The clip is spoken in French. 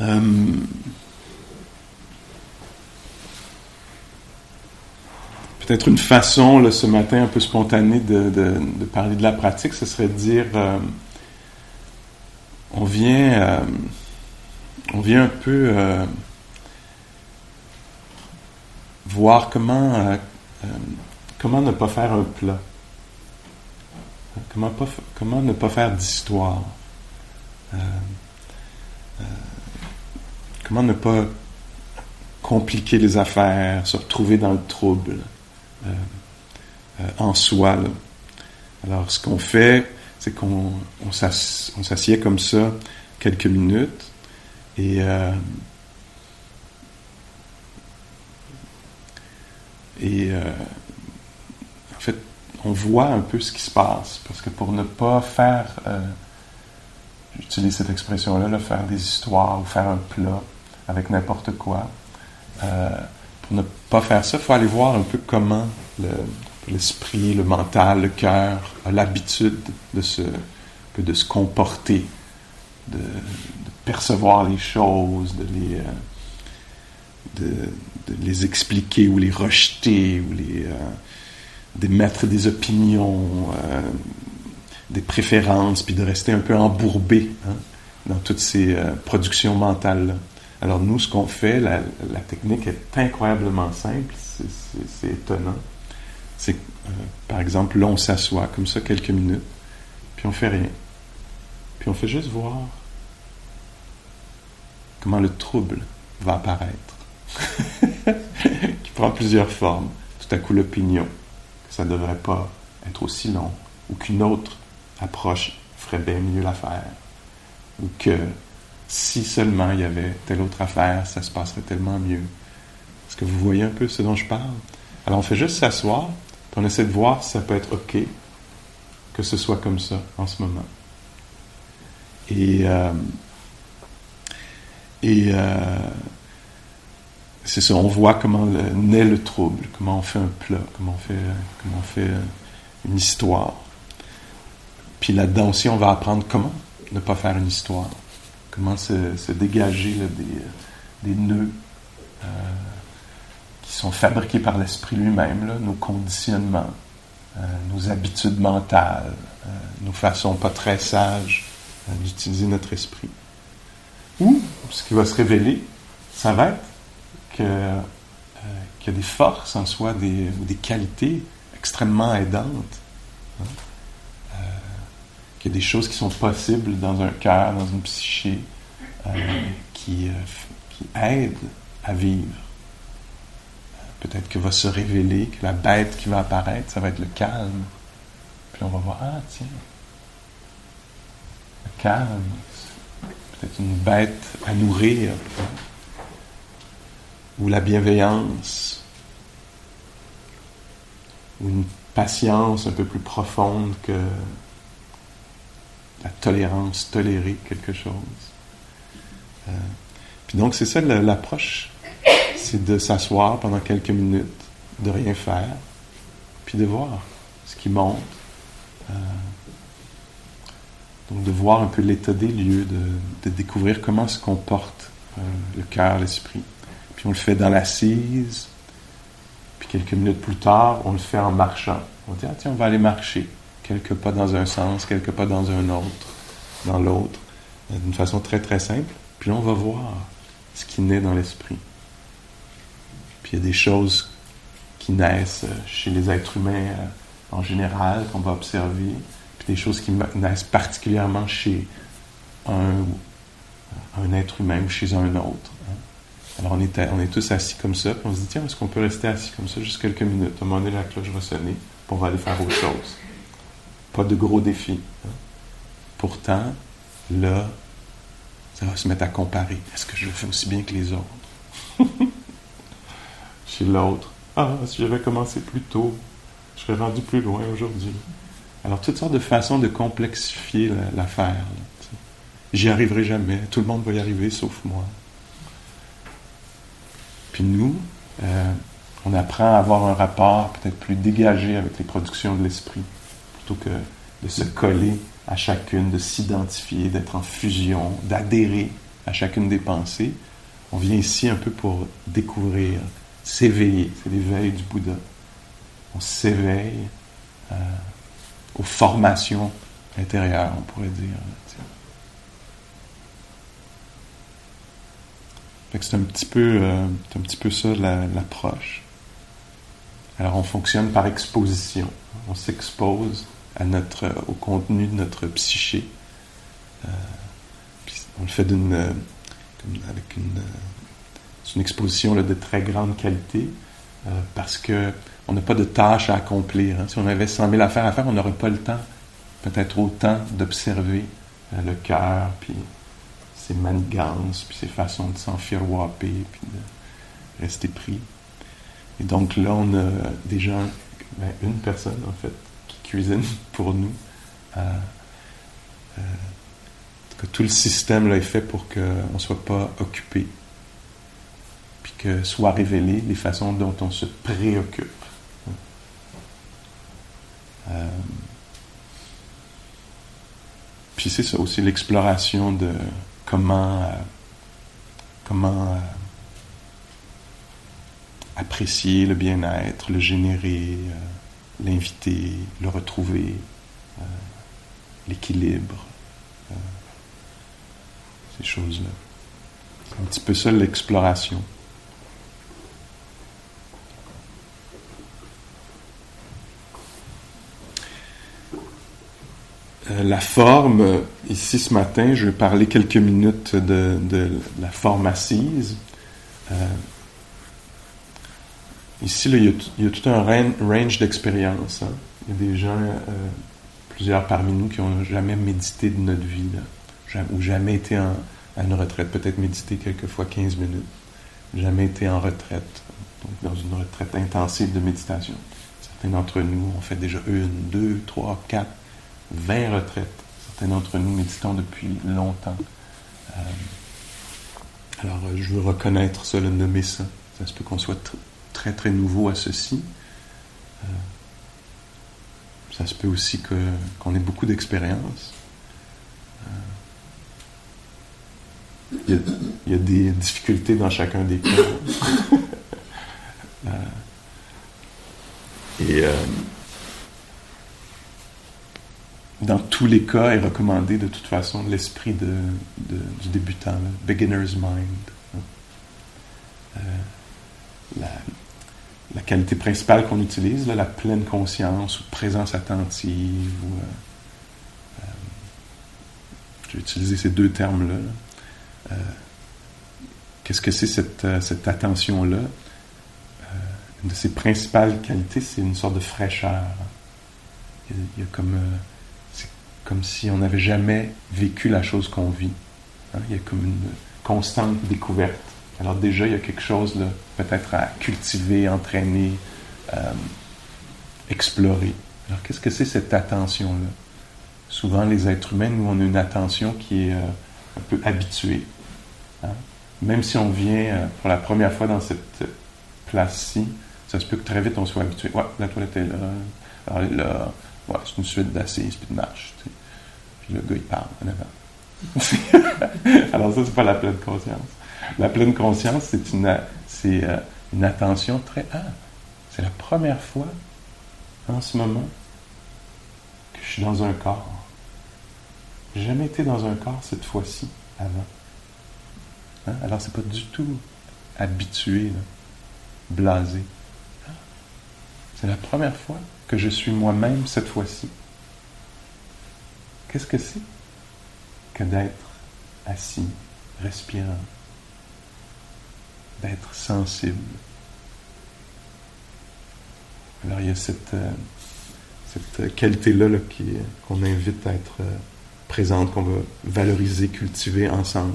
Euh, peut-être une façon, là, ce matin, un peu spontanée de, parler de la pratique, ce serait de dire euh, on vient, euh, on vient un peu voir comment, comment ne pas faire un plat. Comment ne pas faire d'histoire. Comment ne pas compliquer les affaires, se retrouver dans le trouble. Euh, euh, en soi. Alors, ce qu'on fait, c'est qu'on on s'assied comme ça quelques minutes et euh, en fait, on voit un peu ce qui se passe parce que pour ne pas faire, j'utilise cette expression-là, là, faire des histoires ou faire un plat avec n'importe quoi pour ne pas faire ça, il faut aller voir un peu comment l'esprit, le, mental, le cœur a l'habitude de se, de se comporter, de, percevoir les choses, de les, euh, de, les expliquer ou les rejeter, ou les, euh, d'émettre des opinions, euh, des préférences, puis de rester un peu embourbé hein, dans toutes ces productions mentales-là. Alors nous, ce qu'on fait, la, technique est incroyablement simple, c'est étonnant. C'est, euh, par exemple, là, on s'assoit comme ça quelques minutes, puis on fait rien. Puis on fait juste voir comment le trouble va apparaître, qui prend plusieurs formes. Tout à coup, l'opinion, que ça ne devrait pas être aussi long, ou qu'une autre approche ferait bien mieux l'affaire, ou que si seulement il y avait telle autre affaire, ça se passerait tellement mieux. Est-ce que vous voyez un peu ce dont je parle? Alors on fait juste s'asseoir, puis on essaie de voir si ça peut être OK que ce soit comme ça en ce moment. Et, euh, et euh, c'est ça, on voit comment naît le trouble, comment on fait un plat, comment on fait, comment on fait une histoire. Puis là-dedans aussi, on va apprendre comment ne pas faire une histoire comment se, dégager des, nœuds euh, qui sont fabriqués par l'esprit lui-même, nos conditionnements, euh, nos habitudes mentales, euh, nos façons pas très sages d'utiliser notre esprit. Ou, ce qui va se révéler, ça va être qu'il y a des forces en soi, des, des qualités extrêmement aidantes. Hein qu'il y a des choses qui sont possibles dans un cœur, dans une psyché, euh, qui, euh, qui aident à vivre. Peut-être que va se révéler que la bête qui va apparaître, ça va être le calme. Puis on va voir, ah tiens, le calme, peut-être une bête à nourrir, ou la bienveillance, ou une patience un peu plus profonde que la tolérance, tolérer quelque chose. Euh, puis donc, c'est ça l'approche, c'est de s'asseoir pendant quelques minutes, de rien faire, puis de voir ce qui monte. Euh, donc, de voir un peu l'état des lieux, de, découvrir comment se comporte euh, le cœur, l'esprit. Puis on le fait dans l'assise, puis quelques minutes plus tard, on le fait en marchant. On dit, ah tiens, on va aller marcher quelques pas dans un sens, quelques pas dans un autre, dans l'autre, euh, d'une façon très très simple. Puis on va voir ce qui naît dans l'esprit. Puis il y a des choses qui naissent euh, chez les êtres humains euh, en général, qu'on va observer, puis des choses qui naissent particulièrement chez un, un être humain ou chez un autre. Hein. Alors on est, on est tous assis comme ça, puis on se dit, tiens, est-ce qu'on peut rester assis comme ça juste quelques minutes? À un moment donné, la cloche va sonner, puis on va aller faire autre chose pas de gros défis. Pourtant, là, ça va se mettre à comparer. Est-ce que je fais aussi bien que les autres? Chez l'autre. Ah, si j'avais commencé plus tôt, je serais rendu plus loin aujourd'hui. Alors, toutes sortes de façons de complexifier l'affaire. J'y arriverai jamais. Tout le monde va y arriver sauf moi. Puis nous, euh, on apprend à avoir un rapport peut-être plus dégagé avec les productions de l'esprit plutôt que de se coller à chacune, de s'identifier, d'être en fusion, d'adhérer à chacune des pensées. On vient ici un peu pour découvrir, s'éveiller. C'est l'éveil du Bouddha. On s'éveille euh, aux formations intérieures, on pourrait dire. c'est un petit peu, euh, un petit peu ça l'approche. Alors on fonctionne par exposition. On s'expose au contenu de notre psyché. Euh, on le fait euh, avec une, une exposition de très grande qualité parce que on n'a pas de tâches à accomplir. Hein. Si on avait 100 000 affaires à faire, on n'aurait pas le temps, peut-être autant, d'observer le cœur, puis ses manigances, puis ses façons de s'enfirouaper, puis de rester pris. Et donc là, on a déjà une personne, en fait, qui cuisine pour nous. Euh, euh, que tout le système là, est fait pour qu'on ne soit pas occupé, puis que soient révélées les façons dont on se préoccupe. Euh, puis c'est ça aussi, l'exploration de comment, comment apprécier le bien-être, le générer, euh, l'inviter, le retrouver, l'équilibre, ces choses-là. Un petit peu ça l'exploration. Euh, la forme, euh, ici ce matin, je vais parler quelques minutes de, la forme assise. Euh, ici, il, y a, tout un range d'expérience. Hein. Il y a des gens, plusieurs parmi nous, qui n'ont jamais médité de notre vie, ou jamais été à une retraite, peut-être médité quelquefois 15 minutes, jamais été en retraite, donc dans une retraite intensive de méditation. Certains d'entre nous ont fait déjà une, deux, trois, quatre 20 retraites. Certains d'entre nous méditons depuis longtemps. Euh, alors, euh, je veux reconnaître ça, le nommer ça. Ça se peut qu'on soit très, très nouveau à ceci. Euh, ça se peut aussi qu'on ait beaucoup d'expérience. Il y, a des difficultés dans chacun des cas. et dans tous les cas, est recommandé de toute façon l'esprit de, du débutant, beginner's mind. Euh, la, qualité principale qu'on utilise, la pleine conscience ou présence attentive. Ou, euh, euh, J'ai utilisé ces deux termes-là. Qu'est-ce que c'est cette, cette attention-là? une de ses principales qualités, c'est une sorte de fraîcheur. Comme comme si on n'avait jamais vécu la chose qu'on vit. Hein, il y a comme une constante découverte. Alors déjà, il y a quelque chose peut-être à cultiver, entraîner, euh, explorer. Alors qu'est-ce que c'est cette attention-là? Souvent, les êtres humains, nous, on a une attention qui est euh, un peu habituée. Hein? Même si on vient euh, pour la première fois dans cette place-ci, ça se peut que très vite on soit habitué. Ouais, la toilette est là. Alors là, ouais, c'est une suite d'assises puis de marches. Puis le gars, il parle en avant. Alors ça, c'est pas la pleine conscience. La pleine conscience, c'est une, euh, attention très... Ah, c'est la première fois en ce moment que je suis dans un corps. J'ai jamais été dans un corps cette fois-ci avant. Hein? Alors c'est pas du tout habitué, blasé. Ah, c'est la première fois que je suis moi-même cette fois-ci. Qu'est-ce que c'est que d'être assis, respirant, d'être sensible? Alors il y a cette, euh, qualité-là qu'on invite à être euh, présente, qu'on va valoriser, cultiver ensemble.